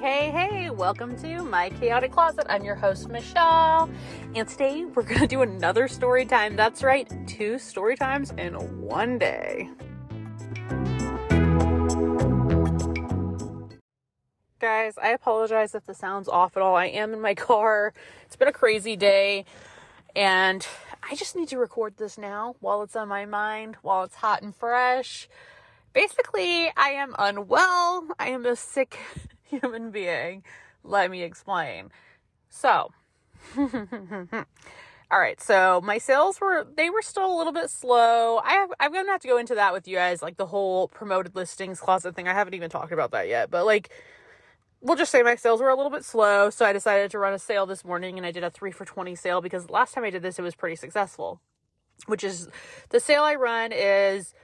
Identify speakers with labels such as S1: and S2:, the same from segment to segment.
S1: Hey, hey, welcome to My Chaotic Closet. I'm your host, Michelle. And today we're going to do another story time. That's right, two story times in one day. Guys, I apologize if the sound's off at all. I am in my car. It's been a crazy day. And I just need to record this now while it's on my mind, while it's hot and fresh. Basically, I am unwell. I am a sick human being. Let me explain. So, all right. So my sales were they were still a little bit slow. I have, I'm gonna have to go into that with you guys, like the whole promoted listings closet thing. I haven't even talked about that yet, but like we'll just say my sales were a little bit slow. So I decided to run a sale this morning, and I did a three for twenty sale because last time I did this, it was pretty successful. Which is the sale I run is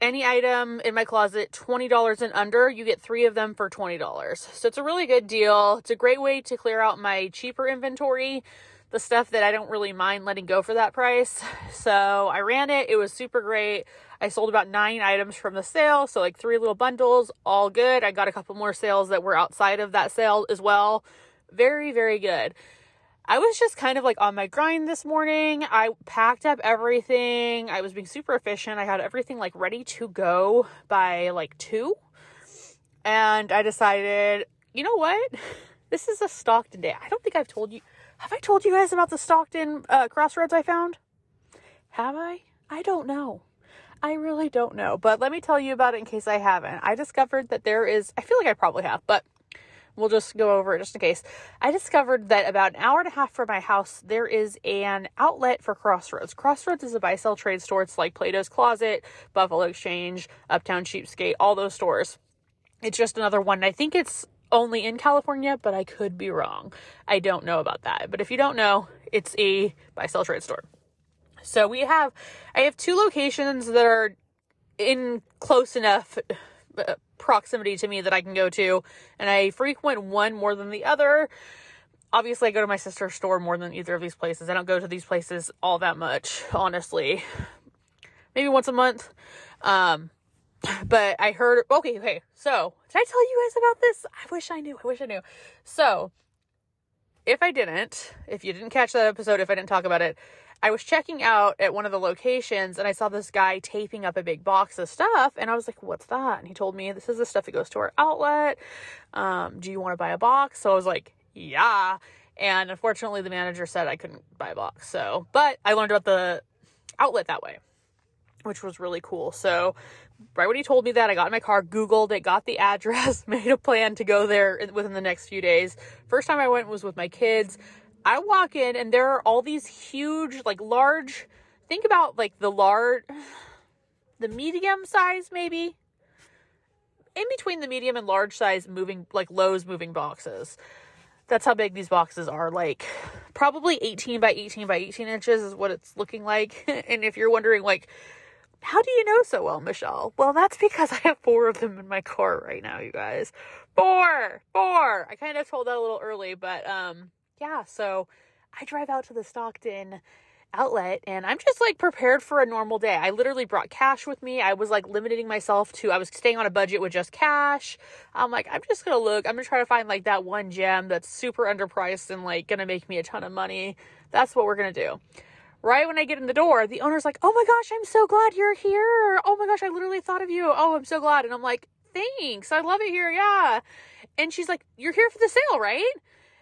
S1: any item in my closet $20 and under, you get three of them for $20. So it's a really good deal. It's a great way to clear out my cheaper inventory, the stuff that I don't really mind letting go for that price. So I ran it. It was super great. I sold about nine items from the sale. So, like three little bundles, all good. I got a couple more sales that were outside of that sale as well. Very, very good. I was just kind of like on my grind this morning. I packed up everything. I was being super efficient. I had everything like ready to go by like 2. And I decided, you know what? This is a Stockton day. I don't think I've told you. Have I told you guys about the Stockton uh, crossroads I found? Have I? I don't know. I really don't know. But let me tell you about it in case I haven't. I discovered that there is, I feel like I probably have, but we'll just go over it just in case. I discovered that about an hour and a half from my house, there is an outlet for Crossroads. Crossroads is a buy sell trade store. It's like Plato's Closet, Buffalo Exchange, Uptown Cheapskate, all those stores. It's just another one. I think it's only in California, but I could be wrong. I don't know about that. But if you don't know, it's a buy sell trade store. So we have, I have two locations that are in close enough proximity to me that I can go to, and I frequent one more than the other. Obviously, I go to my sister's store more than either of these places. I don't go to these places all that much, honestly. Maybe once a month. Um, but I heard, okay, okay. So, did I tell you guys about this? I wish I knew. I wish I knew. So, if I didn't, if you didn't catch that episode, if I didn't talk about it, I was checking out at one of the locations and I saw this guy taping up a big box of stuff and I was like, what's that? And he told me this is the stuff that goes to our outlet. Um, do you want to buy a box? So I was like, yeah. And unfortunately the manager said I couldn't buy a box. So, but I learned about the outlet that way, which was really cool. So right when he told me that, I got in my car, Googled it, got the address, made a plan to go there within the next few days. First time I went was with my kids. I walk in and there are all these huge, like large, think about like the large, the medium size maybe, in between the medium and large size moving, like Lowe's moving boxes. That's how big these boxes are. Like probably 18 by 18 by 18 inches is what it's looking like. and if you're wondering, like, how do you know so well, Michelle? Well, that's because I have four of them in my car right now, you guys. Four! Four! I kind of told that a little early, but, um, yeah, so I drive out to the Stockton outlet and I'm just like prepared for a normal day. I literally brought cash with me. I was like limiting myself to I was staying on a budget with just cash. I'm like I'm just going to look. I'm going to try to find like that one gem that's super underpriced and like going to make me a ton of money. That's what we're going to do. Right when I get in the door, the owner's like, "Oh my gosh, I'm so glad you're here. Oh my gosh, I literally thought of you. Oh, I'm so glad." And I'm like, "Thanks. I love it here." Yeah. And she's like, "You're here for the sale, right?"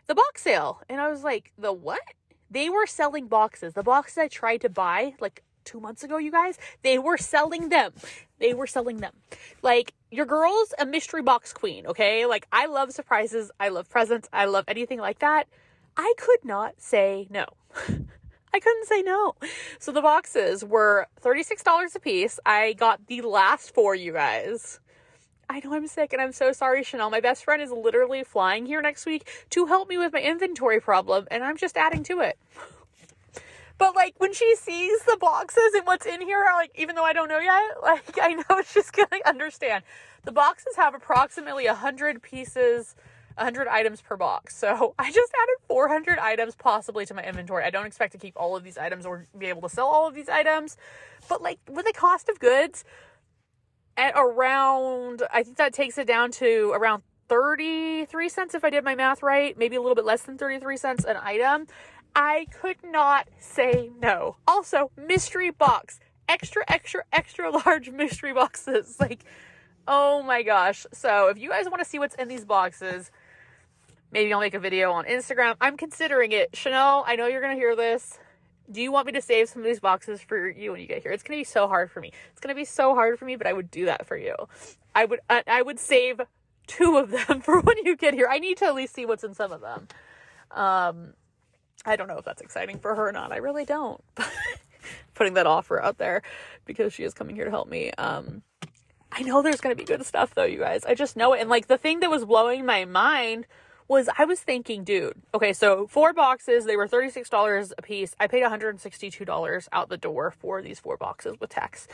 S1: The box sale. And I was like, the what? They were selling boxes. The boxes I tried to buy like two months ago, you guys, they were selling them. They were selling them. Like, your girl's a mystery box queen, okay? Like, I love surprises. I love presents. I love anything like that. I could not say no. I couldn't say no. So the boxes were $36 a piece. I got the last four, you guys. I know I'm sick and I'm so sorry, Chanel. My best friend is literally flying here next week to help me with my inventory problem, and I'm just adding to it. But like when she sees the boxes and what's in here, like even though I don't know yet, like I know she's gonna understand. The boxes have approximately hundred pieces, hundred items per box. So I just added 400 items possibly to my inventory. I don't expect to keep all of these items or be able to sell all of these items, but like with the cost of goods, at around, I think that takes it down to around 33 cents if I did my math right, maybe a little bit less than 33 cents an item. I could not say no. Also, mystery box. Extra, extra, extra large mystery boxes. Like, oh my gosh. So, if you guys want to see what's in these boxes, maybe I'll make a video on Instagram. I'm considering it. Chanel, I know you're going to hear this. Do you want me to save some of these boxes for you when you get here? It's to be so hard for me. It's to be so hard for me, but I would do that for you. I would I, I would save two of them for when you get here. I need to at least see what's in some of them. Um I don't know if that's exciting for her or not. I really don't. Putting that offer out there because she is coming here to help me. Um, I know there's to be good stuff though, you guys. I just know it. And like the thing that was blowing my mind was I was thinking, dude, okay, so four boxes, they were $36 a piece. I paid $162 out the door for these four boxes with tax.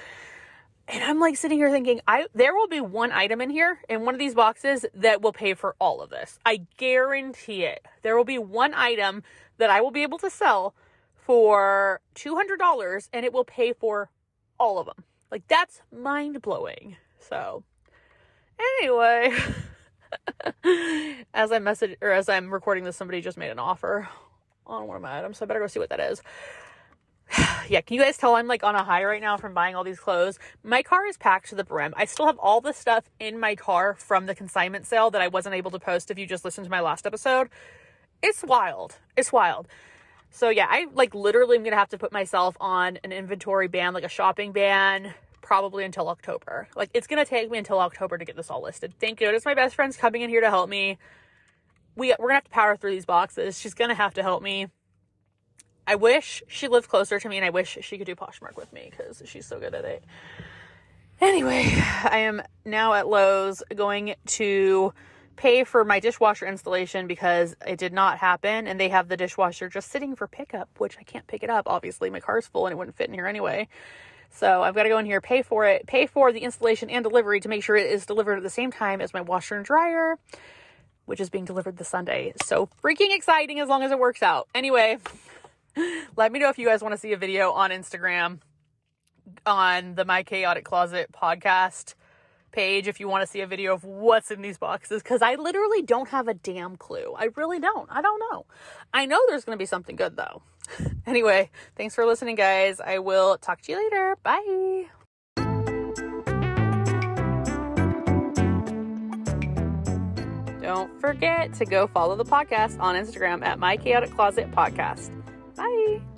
S1: And I'm like sitting here thinking, I there will be one item in here in one of these boxes that will pay for all of this. I guarantee it. There will be one item that I will be able to sell for $200 and it will pay for all of them. Like that's mind blowing. So, anyway, as I message or as I'm recording this, somebody just made an offer on one of my items, so I better go see what that is. yeah, can you guys tell I'm like on a high right now from buying all these clothes? My car is packed to the brim. I still have all the stuff in my car from the consignment sale that I wasn't able to post if you just listened to my last episode it's wild. It's wild. So yeah, I like literally am gonna have to put myself on an inventory ban, like a shopping ban, probably until October. Like it's gonna take me until October to get this all listed. Thank you. goodness my best friend's coming in here to help me. We we're gonna have to power through these boxes. She's gonna have to help me. I wish she lived closer to me, and I wish she could do Poshmark with me because she's so good at it. Anyway, I am now at Lowe's going to pay for my dishwasher installation because it did not happen and they have the dishwasher just sitting for pickup, which I can't pick it up. Obviously, my car's full and it wouldn't fit in here anyway. So I've got to go in here, pay for it, pay for the installation and delivery to make sure it is delivered at the same time as my washer and dryer, which is being delivered this Sunday. So freaking exciting as long as it works out. Anyway, let me know if you guys want to see a video on Instagram on the My Chaotic Closet podcast page if you want to see a video of what's in these boxes because I literally don't have a damn clue. I really don't. I don't know. I know there's going to be something good though. anyway, thanks for listening, guys. I will talk to you later. Bye. Don't forget to go follow the podcast on Instagram at My Chaotic Closet Podcast. Bye.